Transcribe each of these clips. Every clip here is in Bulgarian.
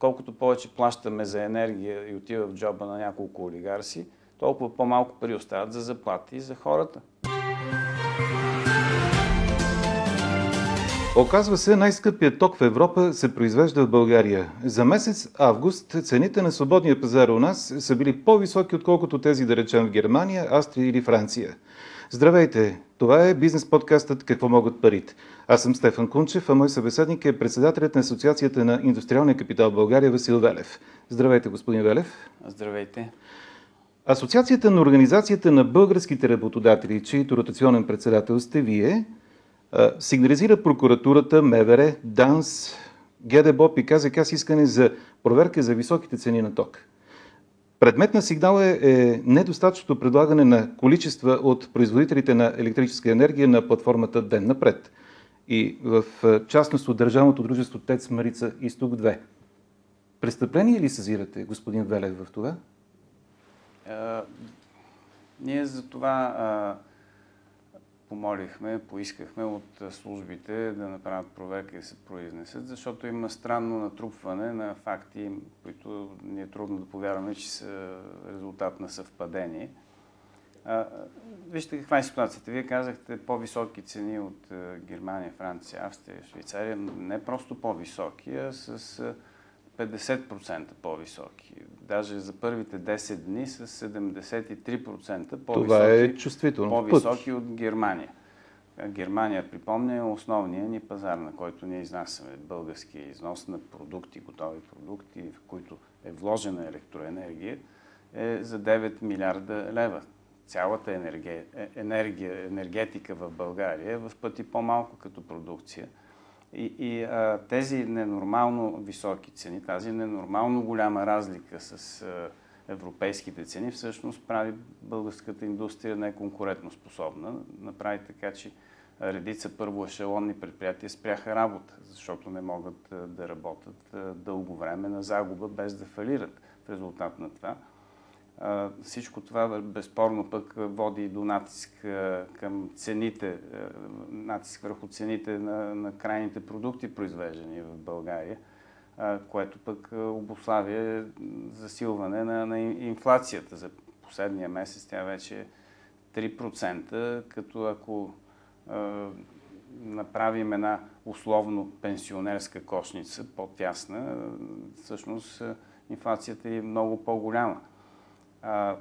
колкото повече плащаме за енергия и отива в джоба на няколко олигарси, толкова по-малко пари остават за заплати и за хората. Оказва се, най-скъпият ток в Европа се произвежда в България. За месец август цените на свободния пазар у нас са били по-високи, отколкото тези, да речем, в Германия, Австрия или Франция. Здравейте! Това е бизнес подкастът «Какво могат парите?». Аз съм Стефан Кунчев, а мой събеседник е председателят на Асоциацията на индустриалния капитал България Васил Велев. Здравейте, господин Велев. Здравейте. Асоциацията на Организацията на българските работодатели, чието ротационен председател сте вие, сигнализира прокуратурата, МВР, ДАНС, ГДБОП и КЗК с искане за проверка за високите цени на ток. Предмет на сигнал е, е недостатъчното предлагане на количества от производителите на електрическа енергия на платформата Ден напред и в частност от Държавното дружество ТЕЦ Марица Изток 2. Престъпление ли съзирате, господин Велев, в това? А, ние за това а, помолихме, поискахме от службите да направят проверка и да се произнесат, защото има странно натрупване на факти, които ни е трудно да повярваме, че са резултат на съвпадение. А, вижте каква е ситуацията. Вие казахте по-високи цени от Германия, Франция, Австрия, Швейцария. Не просто по-високи, а с 50% по-високи. Даже за първите 10 дни с 73% по-високи, Това е чувствително. по-високи от Германия. Германия, припомня, е основният ни пазар, на който ние изнасяме българския износ на продукти, готови продукти, в които е вложена електроенергия, е за 9 милиарда лева. Цялата енергия, енергия, енергетика в България е в пъти по-малко като продукция. И, и а, тези ненормално високи цени, тази ненормално голяма разлика с а, европейските цени, всъщност прави българската индустрия неконкурентно способна. Направи така, че редица първоешелонни предприятия спряха работа, защото не могат да работят дълго време на загуба, без да фалират в резултат на това. Всичко това безспорно пък води до натиск към цените, натиск върху цените на, на крайните продукти, произвеждани в България, което пък обославя засилване на, на инфлацията. За последния месец тя вече е 3%, като ако направим една условно пенсионерска кошница, по-тясна, всъщност инфлацията е много по-голяма. А,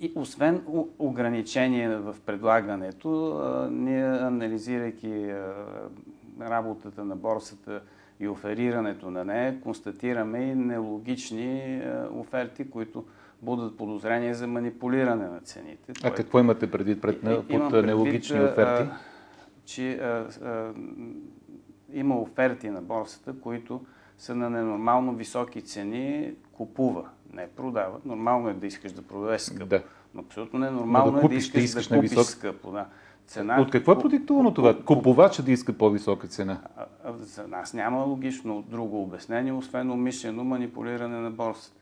и освен ограничение в предлагането, а, ние анализирайки а, работата на борсата и оферирането на нея, констатираме и нелогични а, оферти, които будат подозрение за манипулиране на цените. А какво имате предвид пред, под предвид, нелогични оферти? А, че а, а, има оферти на борсата, които са на ненормално високи цени, купува не продават. Нормално е да искаш да продадеш скъпо. Да. Но абсолютно не нормално да е да искаш, да, искаш да купиш висок... скъпо. Да. Цена... От какво е продиктувано това? Купувача да иска по-висока цена? За нас няма логично друго обяснение, освен умишлено манипулиране на борсата.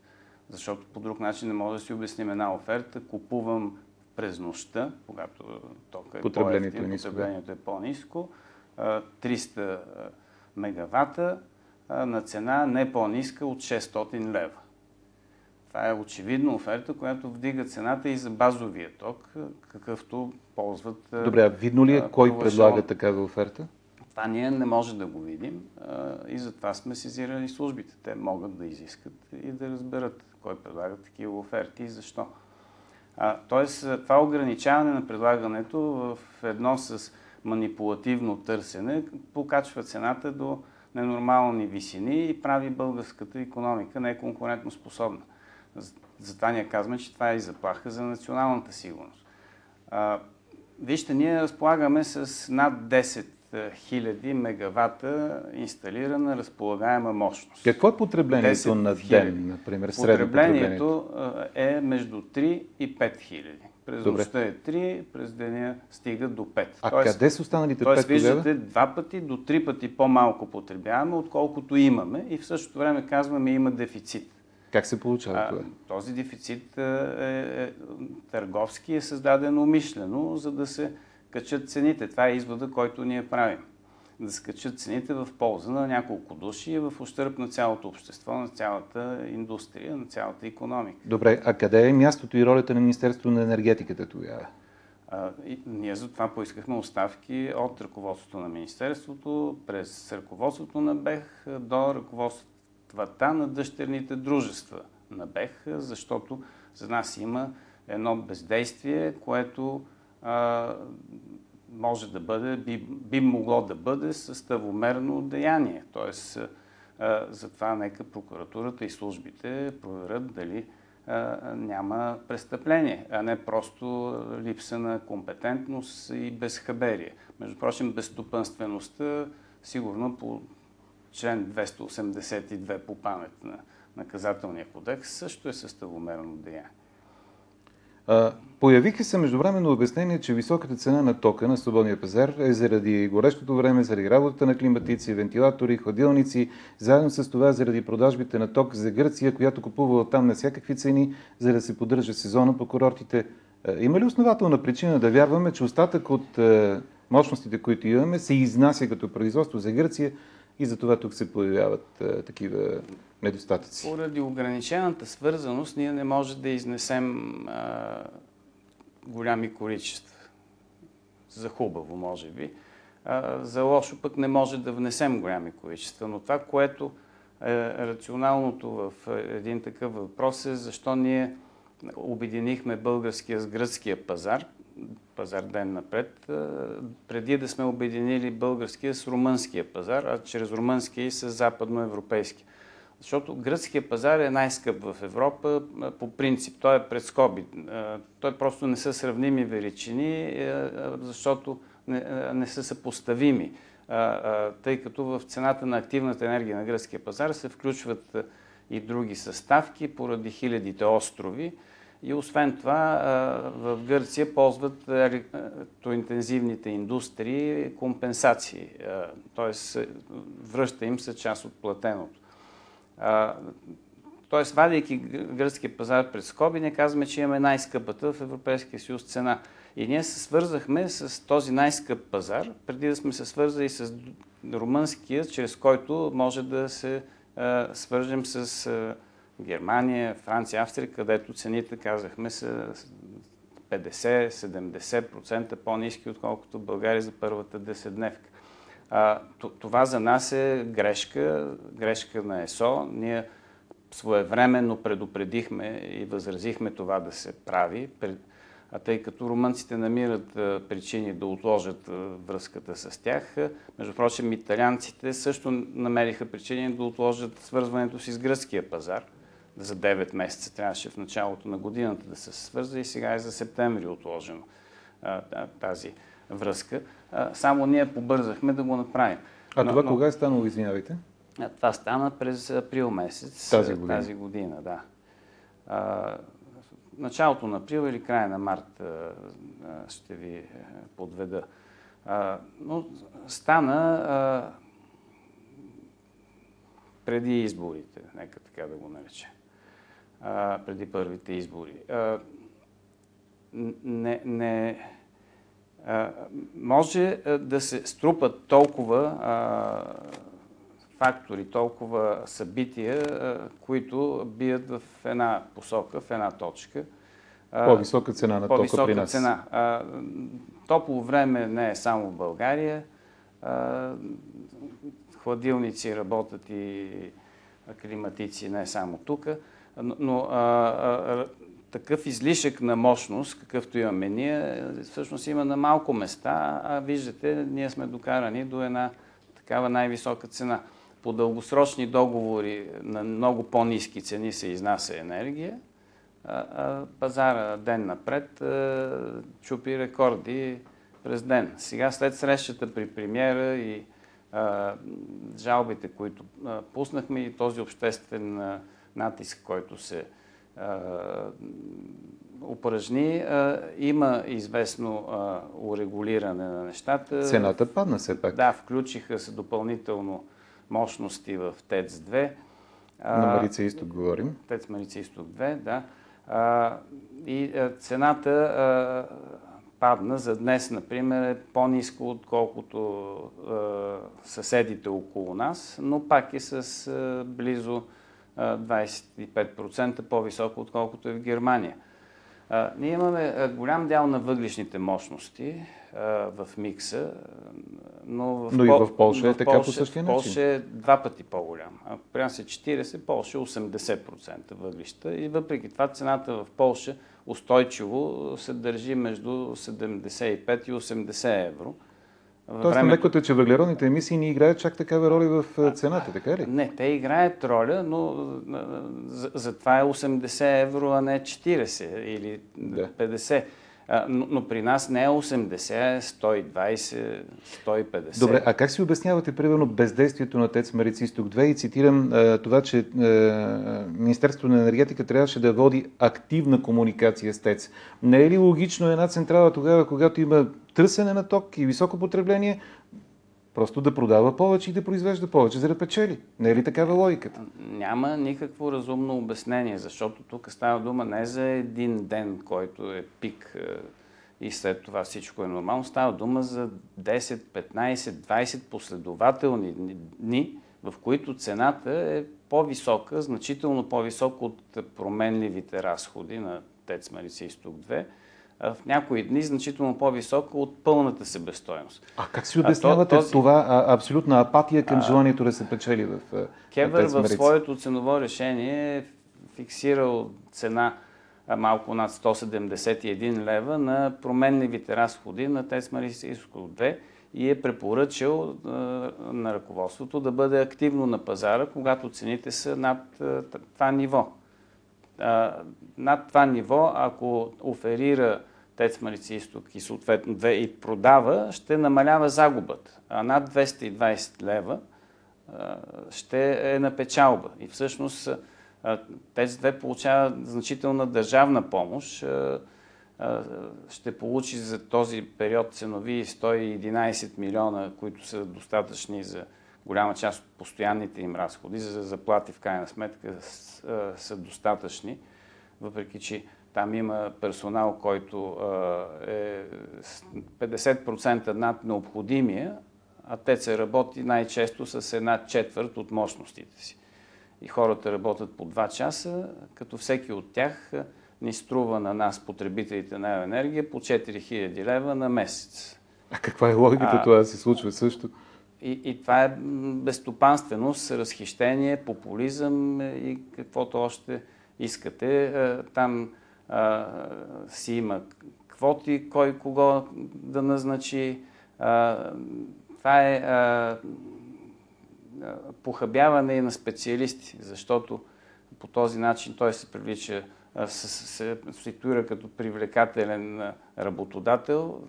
Защото по друг начин не може да си обясним една оферта. Купувам през нощта, когато тока е потреблението, е, потреблението е по-низко, 300 мегавата на цена не по-ниска от 600 лева. Това е очевидна оферта, която вдига цената и за базовия ток, какъвто ползват. Добре, а видно ли е кой предлага такава оферта? Това ние не можем да го видим и затова сме сезирали службите. Те могат да изискат и да разберат кой предлага такива оферти и защо. тоест, това ограничаване на предлагането в едно с манипулативно търсене покачва цената до ненормални висини и прави българската економика неконкурентно способна. Затова ние казваме, че това е и заплаха за националната сигурност. А, вижте, ние разполагаме с над 10 000 мегавата инсталирана разполагаема мощност. Какво е потреблението на ден, например, средно Потреблението е между 3 и 5 хиляди. През нощта е 3, през деня стига до 5. А тоест, къде са останалите 5 Тоест, виждате, два пъти до три пъти по-малко потребяваме, отколкото имаме и в същото време казваме има дефицит. Как се получава това? Този дефицит е, е, търговски е създаден умишлено, за да се качат цените. Това е извода, който ние правим. да скачат цените в полза на няколко души и в ущърп на цялото общество, на цялата индустрия, на цялата економика. Добре, а къде е мястото и ролята на Министерството на енергетиката тогава? А, и ние затова поискахме оставки от ръководството на Министерството, през ръководството на БЕХ до ръководствата на дъщерните дружества на БЕХ, защото за нас има едно бездействие, което а, може да бъде, би, би могло да бъде съставомерно деяние. Тоест, а, затова нека прокуратурата и службите проверят дали а, няма престъпление, а не просто липса на компетентност и безхаберие. Между прочим, безстопанствеността сигурно по член 282 по памет на наказателния кодекс също е съставомерно деяние. Появиха се междувременно обяснение, че високата цена на тока на свободния пазар е заради горещото време, заради работата на климатици, вентилатори, хладилници, заедно с това заради продажбите на ток за Гърция, която купува там на всякакви цени, за да се поддържа сезона по курортите. Има ли основателна причина да вярваме, че остатък от мощностите, които имаме, се изнася като производство за Гърция и за това тук се появяват такива недостатъци? Поради ограничената свързаност ние не можем да изнесем а, голями количества. За хубаво, може би. А, за лошо пък не може да внесем голями количества. Но това, което е рационалното в един такъв въпрос е защо ние обединихме българския с гръцкия пазар, пазар ден напред, преди да сме обединили българския с румънския пазар, а чрез румънския и с западноевропейския. Защото гръцкия пазар е най-скъп в Европа по принцип. Той е пред скоби. Той просто не са сравними величини, защото не, не са съпоставими. Тъй като в цената на активната енергия на гръцкия пазар се включват и други съставки поради хилядите острови. И освен това, в Гърция ползват електроинтензивните индустрии компенсации. Т.е. връща им се част от платеното. Тоест, вадейки гръцкия пазар пред скоби, не казваме, че имаме най-скъпата в Европейския съюз цена. И ние се свързахме с този най-скъп пазар, преди да сме се свързали с румънския, чрез който може да се а, свържем с а, Германия, Франция, Австрия, където цените, казахме, са 50-70% по-низки, отколкото България за първата десетдневка. А, това за нас е грешка, грешка на ЕСО. Ние своевременно предупредихме и възразихме това да се прави, а тъй като румънците намират причини да отложат връзката с тях. Между прочим, италианците също намериха причини да отложат свързването си с гръцкия пазар. За 9 месеца трябваше в началото на годината да се свърза и сега е за септември отложено тази връзка. Само ние побързахме да го направим. А но, това но... кога е станало, извинявайте? Това стана през април месец. Тази година? Тази година, да. А, началото на април или края на март а, ще ви е, подведа. А, но стана преди изборите, нека така да го наречем. А, преди първите избори. А, не, не, може да се струпат толкова фактори, толкова събития, които бият в една посока, в една точка. По-висока цена на тока при нас. цена. Топло време не е само в България. Хладилници работят и климатици не е само тук. Но такъв излишък на мощност, какъвто имаме ние, всъщност има на малко места, а виждате, ние сме докарани до една такава най-висока цена. По дългосрочни договори на много по-низки цени се изнася енергия, а пазара ден напред чупи рекорди през ден. Сега след срещата при премиера и жалбите, които пуснахме и този обществен натиск, който се упражни, има известно урегулиране на нещата. Цената падна все пак. Да, включиха се допълнително мощности в ТЕЦ-2. На Марица Изток говорим. ТЕЦ Марица Изток 2, да. И цената падна. За днес, например, е по-низко, отколкото съседите около нас, но пак е с близо 25% по-високо, отколкото е в Германия. Е, ние имаме голям дял на въглишните мощности в микса, но в, но и в Польша е така Полша, по същия начин. Польша е два пъти по-голям. Ако при се 40, Польша е 80% въглища и въпреки това цената в Польша устойчиво се държи между 75 и 80 евро. Тоест, времето... лекото е, че въглеродните емисии не играят чак такава роля в цената, така ли? Не, те играят роля, но за, за това е 80 евро, а не 40 или да. 50. Но, но при нас не е 80, 120, 150. Добре, а как си обяснявате, примерно, бездействието на ТЕЦ Марица Изток 2 и цитирам това, че Министерството на енергетика трябваше да води активна комуникация с ТЕЦ. Не е ли логично една централа тогава, когато има търсене на ток и високо потребление, Просто да продава повече и да произвежда повече, за да печели. Не е ли такава логиката? Няма никакво разумно обяснение, защото тук става дума не за един ден, който е пик е, и след това всичко е нормално. Става дума за 10, 15, 20 последователни дни, в които цената е по-висока, значително по-висока от променливите разходи на ТЕЦ Марица Изток 2 в някои дни значително по-висока от пълната себестойност. А как си обяснявате този... това а, абсолютна апатия към а... желанието да се печели в Кевър в своето ценово решение е фиксирал цена малко над 171 лева на променливите разходи на ТЕЦ Марисийско 2 и е препоръчал на ръководството да бъде активно на пазара, когато цените са над това ниво над това ниво, ако оферира ТЕЦ Марица Изток и съответно две и продава, ще намалява загубата. А над 220 лева ще е на печалба. И всъщност ТЕЦ 2 получава значителна държавна помощ. Ще получи за този период ценови 111 милиона, които са достатъчни за голяма част от постоянните им разходи за заплати в крайна сметка са достатъчни, въпреки че там има персонал, който е 50% над необходимия, а те се работи най-често с една четвърт от мощностите си. И хората работят по 2 часа, като всеки от тях ни струва на нас, потребителите на енергия, по 4000 лева на месец. А каква е логиката това да се случва също? И, и това е безстопанственост, разхищение, популизъм и каквото още искате. Е, там а, си има квоти, кой кого да назначи. А, това е а, похабяване и на специалисти, защото по този начин той се привлича се ситуира като привлекателен работодател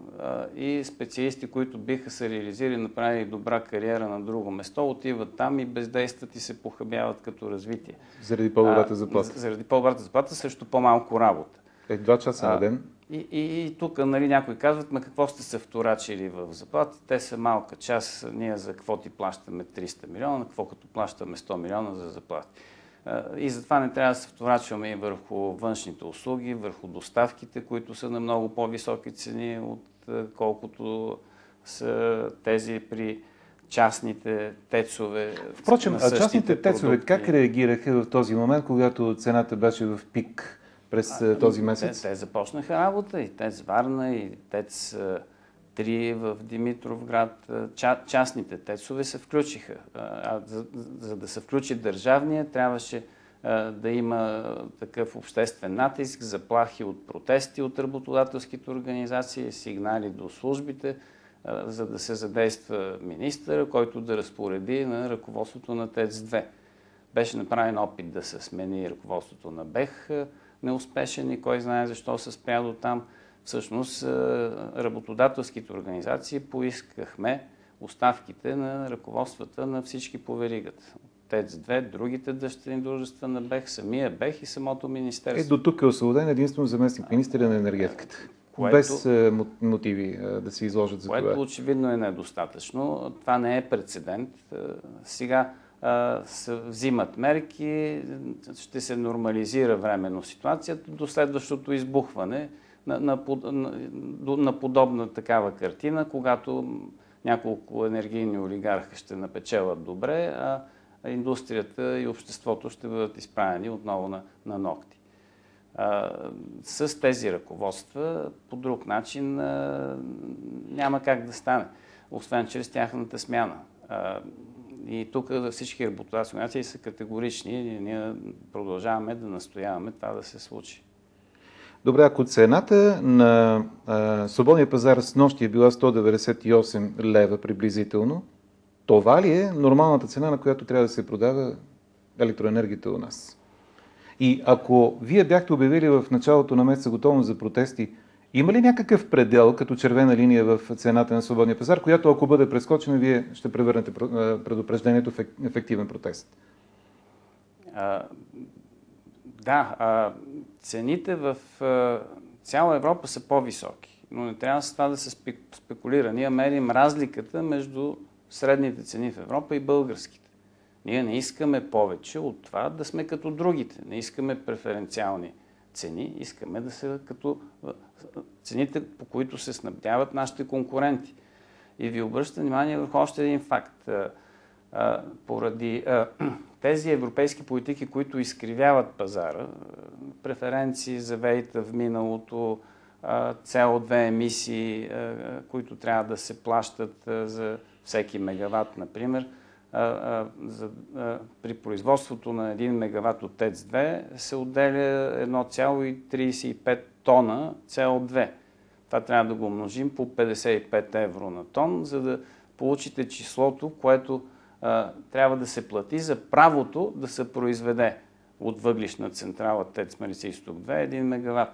и специалисти, които биха се реализирали, направили добра кариера на друго место, отиват там и бездействат и се похабяват като развитие. Заради по-добрата заплата. Заради по-добрата заплата, също по-малко работа. Е, два часа на ден. И, и, и тук нали, някои казват, ма какво сте се вторачили в заплати? Те са малка част. Ние за какво ти плащаме 300 милиона, какво като плащаме 100 милиона за заплати. И затова не трябва да се вторачваме и върху външните услуги, върху доставките, които са на много по-високи цени, отколкото са тези при частните тецове. Впрочем, а частните тецове как реагираха в този момент, когато цената беше в пик през а, този месец? Те, те започнаха работа и ТЕЦ Варна, и ТЕЦ три в Димитровград. Ча, частните тецове се включиха. А за, за да се включи държавния, трябваше а, да има такъв обществен натиск, заплахи от протести от работодателските организации, сигнали до службите, за да се задейства министър, който да разпореди на ръководството на ТЕЦ-2. Беше направен опит да се смени ръководството на БЕХ, неуспешен и кой знае защо се спря до там всъщност е, работодателските организации поискахме оставките на ръководствата на всички по веригата. ТЕЦ-2, другите дъщерни дружества на БЕХ, самия БЕХ и самото министерство. Е, до тук е освободен единствено заместник министъра на енергетиката. Което, без е, мотиви е, да се изложат за което това. Което очевидно е недостатъчно. Това не е прецедент. Сега се взимат мерки, ще се нормализира временно ситуацията до следващото избухване на, на, на, на подобна такава картина, когато няколко енергийни олигарха ще напечелят добре, а индустрията и обществото ще бъдат изправени отново на, на ногти. А, с тези ръководства по друг начин а, няма как да стане, освен чрез тяхната смяна. А, и тук всички работодателски са категорични и ние продължаваме да настояваме това да се случи. Добре, ако цената на а, свободния пазар с нощи е била 198 лева приблизително, това ли е нормалната цена, на която трябва да се продава електроенергията у нас? И ако вие бяхте обявили в началото на месеца готовност за протести, има ли някакъв предел като червена линия в цената на свободния пазар, която ако бъде прескочена, вие ще превърнете предупреждението в ефективен протест? А, да, а, цените в цяла Европа са по-високи, но не трябва с това да се спекулира. Ние мерим разликата между средните цени в Европа и българските. Ние не искаме повече от това да сме като другите. Не искаме преференциални цени, искаме да са като цените, по които се снабдяват нашите конкуренти. И ви обръща внимание върху още един факт. Поради тези европейски политики, които изкривяват пазара, преференции за вейта в миналото, CO2 емисии, които трябва да се плащат за всеки мегаватт, например, за, при производството на 1 мегаватт от ТЕЦ-2 се отделя 1,35 тона CO2. Това трябва да го умножим по 55 евро на тон, за да получите числото, което а, трябва да се плати за правото да се произведе от въглишна централа ТЕЦ Марица Изток 2 1 мегаватт.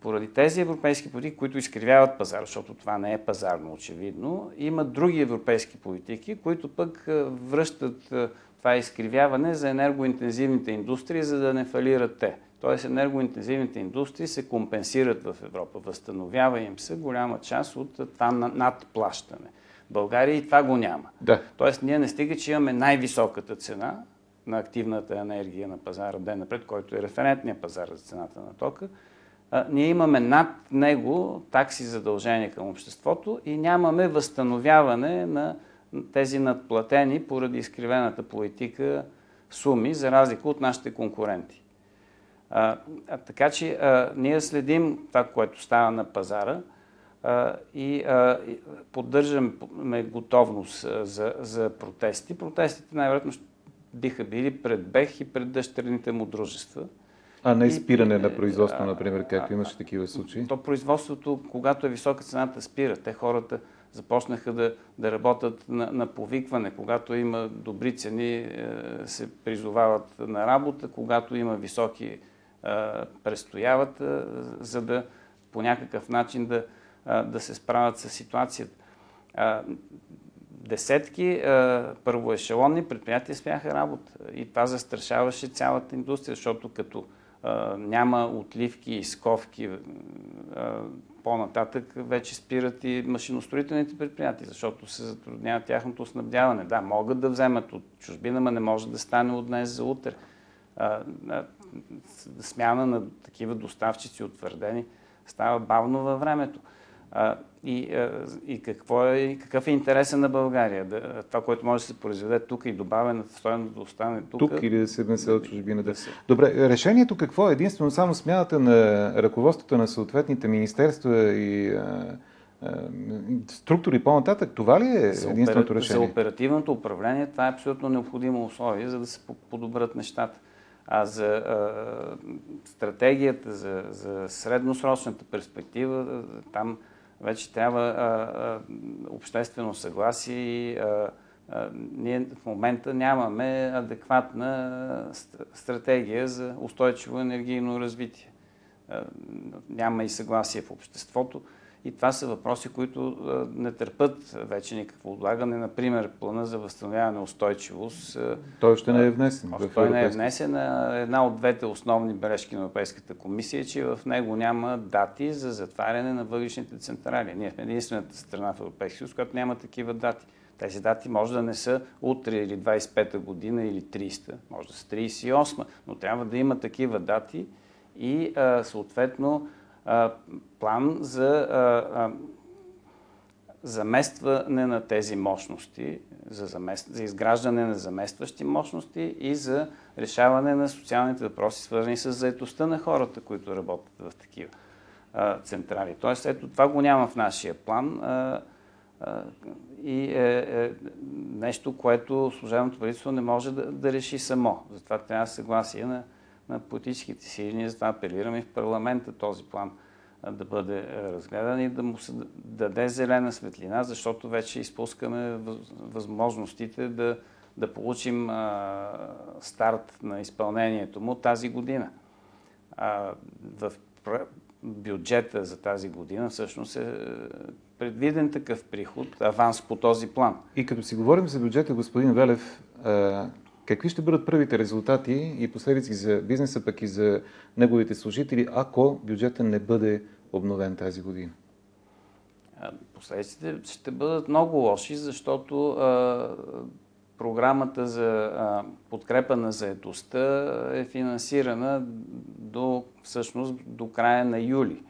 Поради тези европейски политики, които изкривяват пазар, защото това не е пазарно очевидно, има други европейски политики, които пък връщат това изкривяване за енергоинтензивните индустрии, за да не фалират те. Тоест енергоинтензивните индустрии се компенсират в Европа, възстановява им се голяма част от това надплащане. България и това го няма. Да. Тоест ние не стига, че имаме най-високата цена на активната енергия на пазара ден напред, който е референтния пазар за цената на тока, ние имаме над него такси задължения към обществото и нямаме възстановяване на тези надплатени поради изкривената политика суми, за разлика от нашите конкуренти. А, а, така че а, ние следим това, което става на пазара а, и, и поддържаме готовност за, за протести. Протестите най-вероятно биха били пред БЕХ и пред дъщерните му дружества. А не спиране на производство, например, както имаше такива случаи? То производството, когато е висока цената, спира. Те хората започнаха да, да работят на, на повикване. Когато има добри цени, е, се призовават на работа. Когато има високи, е, престояват, е, за да по някакъв начин да, да се справят с ситуацията. Десетки първоешелонни предприятия спяха работа и това застрашаваше цялата индустрия, защото като няма отливки и сковки. По-нататък вече спират и машиностроителните предприятия, защото се затруднява тяхното снабдяване. Да, могат да вземат от чужбина, но не може да стане от днес за утре. Смяна на такива доставчици утвърдени става бавно във времето. А, и, а, и какво е, какъв е интереса на България? Да, това, което може да се произведе тук и добавената стоеност да остане тук. Тук или да се внесе от чужбина. Да. Добре, решението какво е? Единствено само смяната на ръководството на съответните министерства и а, структури по-нататък. Това ли е единственото решение? За оперативното управление това е абсолютно необходимо условие, за да се подобрят нещата. А за а, стратегията, за, за средносрочната перспектива, там вече трябва а, а, обществено съгласие а, а, ние в момента нямаме адекватна стратегия за устойчиво енергийно развитие. А, няма и съгласие в обществото. И това са въпроси, които не търпят вече никакво отлагане. Например, плана за възстановяване устойчивост. Той още не е внесен. Той не е внесен. Една от двете основни бележки на Европейската комисия е, че в него няма дати за затваряне на въглишните централи. Ние сме единствената страна в Европейския съюз, която няма такива дати. Тези дати може да не са утре или 25-та година или 30-та, може да са 38 но трябва да има такива дати и съответно план за заместване на тези мощности, за, замест... за изграждане на заместващи мощности и за решаване на социалните въпроси, свързани с заетостта на хората, които работят в такива а, централи. Тоест, ето това го няма в нашия план а, а, и е, е нещо, което служебното правителство не може да, да реши само. Затова трябва съгласие на, на политическите сили. Затова апелираме в парламента този план да бъде разгледан и да му се даде зелена светлина, защото вече изпускаме възможностите да, да получим а, старт на изпълнението му тази година. А, в бюджета за тази година всъщност е предвиден такъв приход, аванс по този план. И като си говорим за бюджета, господин Велев, какви ще бъдат първите резултати и последици за бизнеса, пък и за неговите служители, ако бюджетът не бъде обновен тази година? Последиците ще бъдат много лоши, защото а, програмата за а, подкрепа на заедостта е финансирана до, всъщност, до края на юли.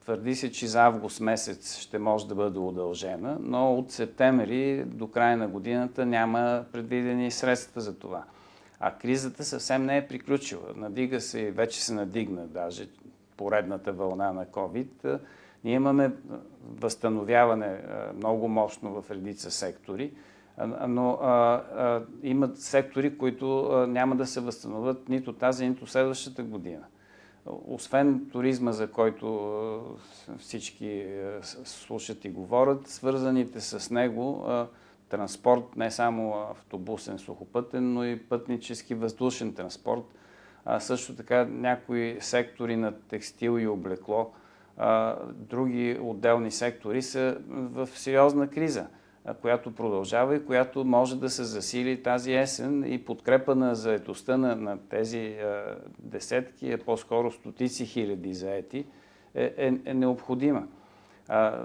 Твърди се, че за август месец ще може да бъде удължена, но от септември до края на годината няма предвидени средства за това. А кризата съвсем не е приключила. Надига се и вече се надигна даже поредната вълна на COVID. Ние имаме възстановяване много мощно в редица сектори, но имат сектори, които няма да се възстановят нито тази, нито следващата година освен туризма, за който всички слушат и говорят, свързаните с него транспорт, не само автобусен, сухопътен, но и пътнически въздушен транспорт. А също така някои сектори на текстил и облекло, други отделни сектори са в сериозна криза която продължава и която може да се засили тази есен и подкрепа на заетостта на, на тези десетки, по-скоро стотици хиляди заети е, е, е необходима. А,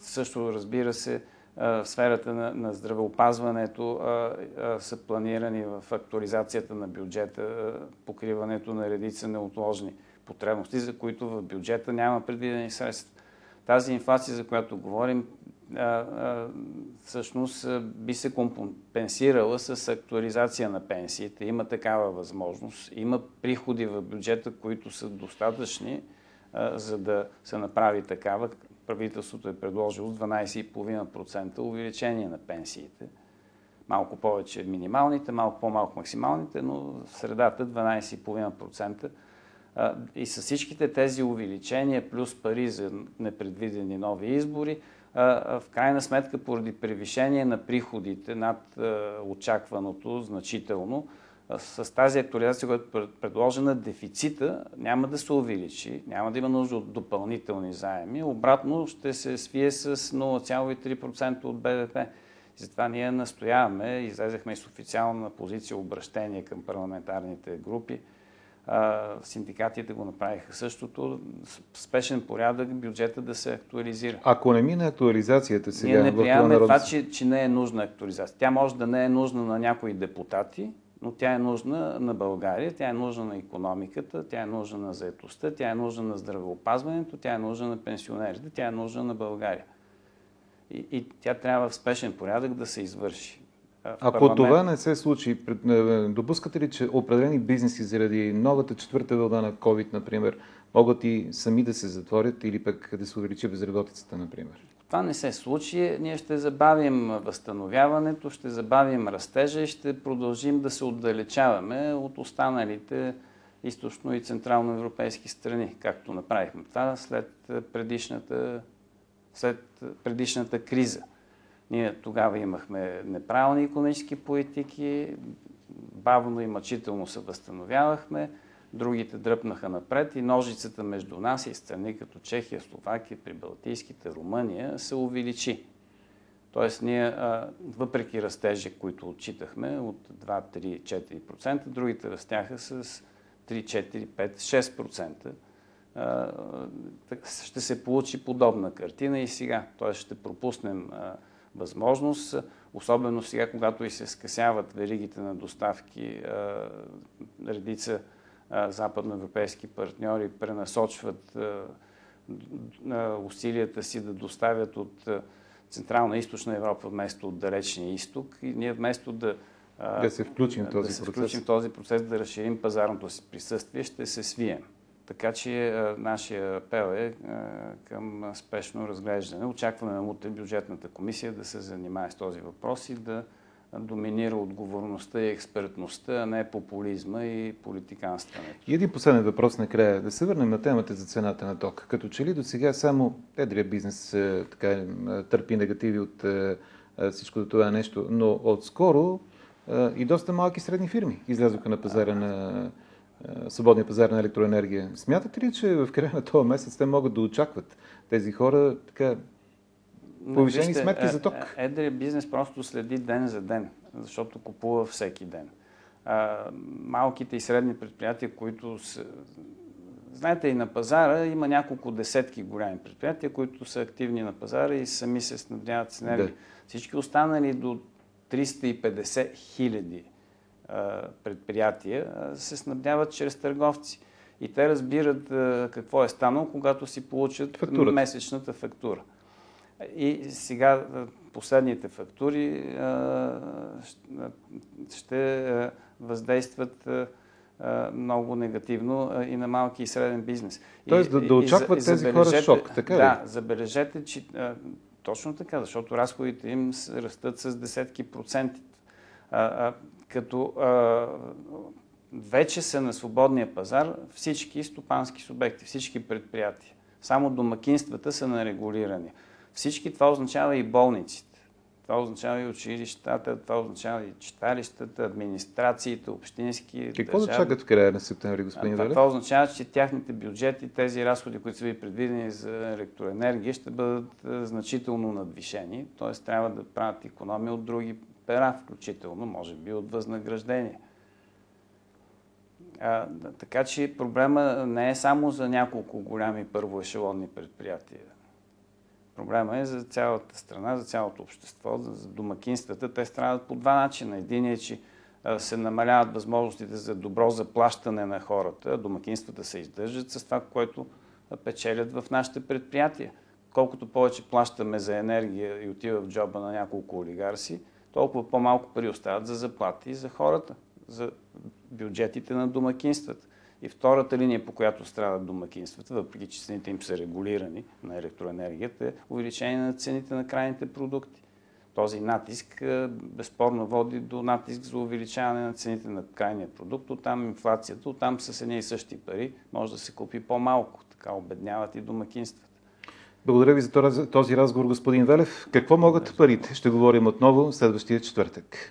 също, разбира се, в сферата на, на здравеопазването а, а, са планирани в актуализацията на бюджета а, покриването на редица неотложни потребности, за които в бюджета няма предвидени средства. Тази инфлация, за която говорим, всъщност би се компенсирала с актуализация на пенсиите. Има такава възможност. Има приходи в бюджета, които са достатъчни, за да се направи такава. Правителството е предложило 12,5% увеличение на пенсиите. Малко повече минималните, малко по-малко максималните, но в средата 12,5%. И с всичките тези увеличения, плюс пари за непредвидени нови избори, в крайна сметка поради превишение на приходите над очакваното значително, с тази актуализация, която е предложена, дефицита няма да се увеличи, няма да има нужда от допълнителни заеми, обратно ще се свие с 0,3% от БВП. Затова ние настояваме, излезахме с официална позиция обращение към парламентарните групи, синдикатите го направиха същото. Спешен порядък бюджета да се актуализира. Ако не мине актуализацията сега... Ние не приемаме това, че, че не е нужна актуализация. Тя може да не е нужна на някои депутати, но тя е нужна на България, тя е нужна на економиката, тя е нужна на заетостта, тя е нужна на здравеопазването, тя е нужна на пенсионерите, тя е нужна на България. И, и тя трябва в спешен порядък да се извърши. Ако това не се случи, е, допускате ли, че определени бизнеси заради новата четвърта вълна на COVID, например, могат и сами да се затворят или пък да се увеличи безработицата, например? Това не се случи. Ние ще забавим възстановяването, ще забавим растежа и ще продължим да се отдалечаваме от останалите източно и централно европейски страни, както направихме това след предишната, след предишната криза. Ние тогава имахме неправилни економически политики, бавно и мъчително се възстановявахме, другите дръпнаха напред и ножицата между нас и страни като Чехия, Словакия, Прибалтийските, Румъния се увеличи. Тоест ние, въпреки растежи, които отчитахме от 2, 3, 4%, другите растяха с 3, 4, 5, 6%. Ще се получи подобна картина и сега. Тоест ще пропуснем възможност, особено сега, когато и се скъсяват веригите на доставки, редица западноевропейски партньори пренасочват усилията си да доставят от Централна и Източна Европа вместо от Далечния изток и ние вместо да да се включим в този да този процес, да разширим пазарното си присъствие, ще се свием. Така че а, нашия апел е а, към спешно разглеждане. Очакваме утре бюджетната комисия да се занимае с този въпрос и да доминира отговорността и експертността, а не популизма и политиканстването. И един последен въпрос накрая. Да се върнем на темата за цената на ток. Като че ли до сега само едрия бизнес е, така, е, търпи негативи от е, всичко това нещо, но отскоро и доста малки средни фирми излязоха на пазара на свободния пазар на електроенергия. Смятате ли, че в края на този месец те могат да очакват тези хора така повишени Вижте, сметки за ток? Едрия бизнес просто следи ден за ден, защото купува всеки ден. А, малките и средни предприятия, които са... Знаете, и на пазара има няколко десетки голями предприятия, които са активни на пазара и сами се снабдяват с енергия. Да. Всички останали до 350 хиляди предприятия се снабдяват чрез търговци. И те разбират какво е станало, когато си получат Фактурата. месечната фактура. И сега последните фактури ще въздействат много негативно и на малки и среден бизнес. Тоест да, да очакват и, тези хора шок, така Да, забележете, че точно така, защото разходите им растат с десетки проценти. А, като а, вече са на свободния пазар всички стопански субекти, всички предприятия. Само домакинствата са нарегулирани. Всички това означава и болниците. Това означава и училищата, това означава и читалищата, администрациите, общински. Какво да чакат в края на септември, господин Велев? Това означава, че тяхните бюджети, тези разходи, които са ви предвидени за електроенергия, ще бъдат значително надвишени. Т.е. трябва да правят економия от други пера, включително, може би от възнаграждение. А, така че проблема не е само за няколко голями първоешелонни предприятия. Проблема е за цялата страна, за цялото общество, за домакинствата. Те страдат по два начина. Един е, че се намаляват възможностите за добро заплащане на хората. Домакинствата се издържат с това, което печелят в нашите предприятия. Колкото повече плащаме за енергия и отива в джоба на няколко олигарси, толкова по-малко пари остават за заплати за хората, за бюджетите на домакинствата. И втората линия, по която страдат домакинствата, въпреки че цените им са регулирани на електроенергията, е увеличение на цените на крайните продукти. Този натиск безспорно води до натиск за увеличаване на цените на крайния продукт, оттам инфлацията, оттам с едни и същи пари може да се купи по-малко. Така обедняват и домакинствата. Благодаря ви за този разговор, господин Велев. Какво могат парите? Ще говорим отново следващия четвъртък.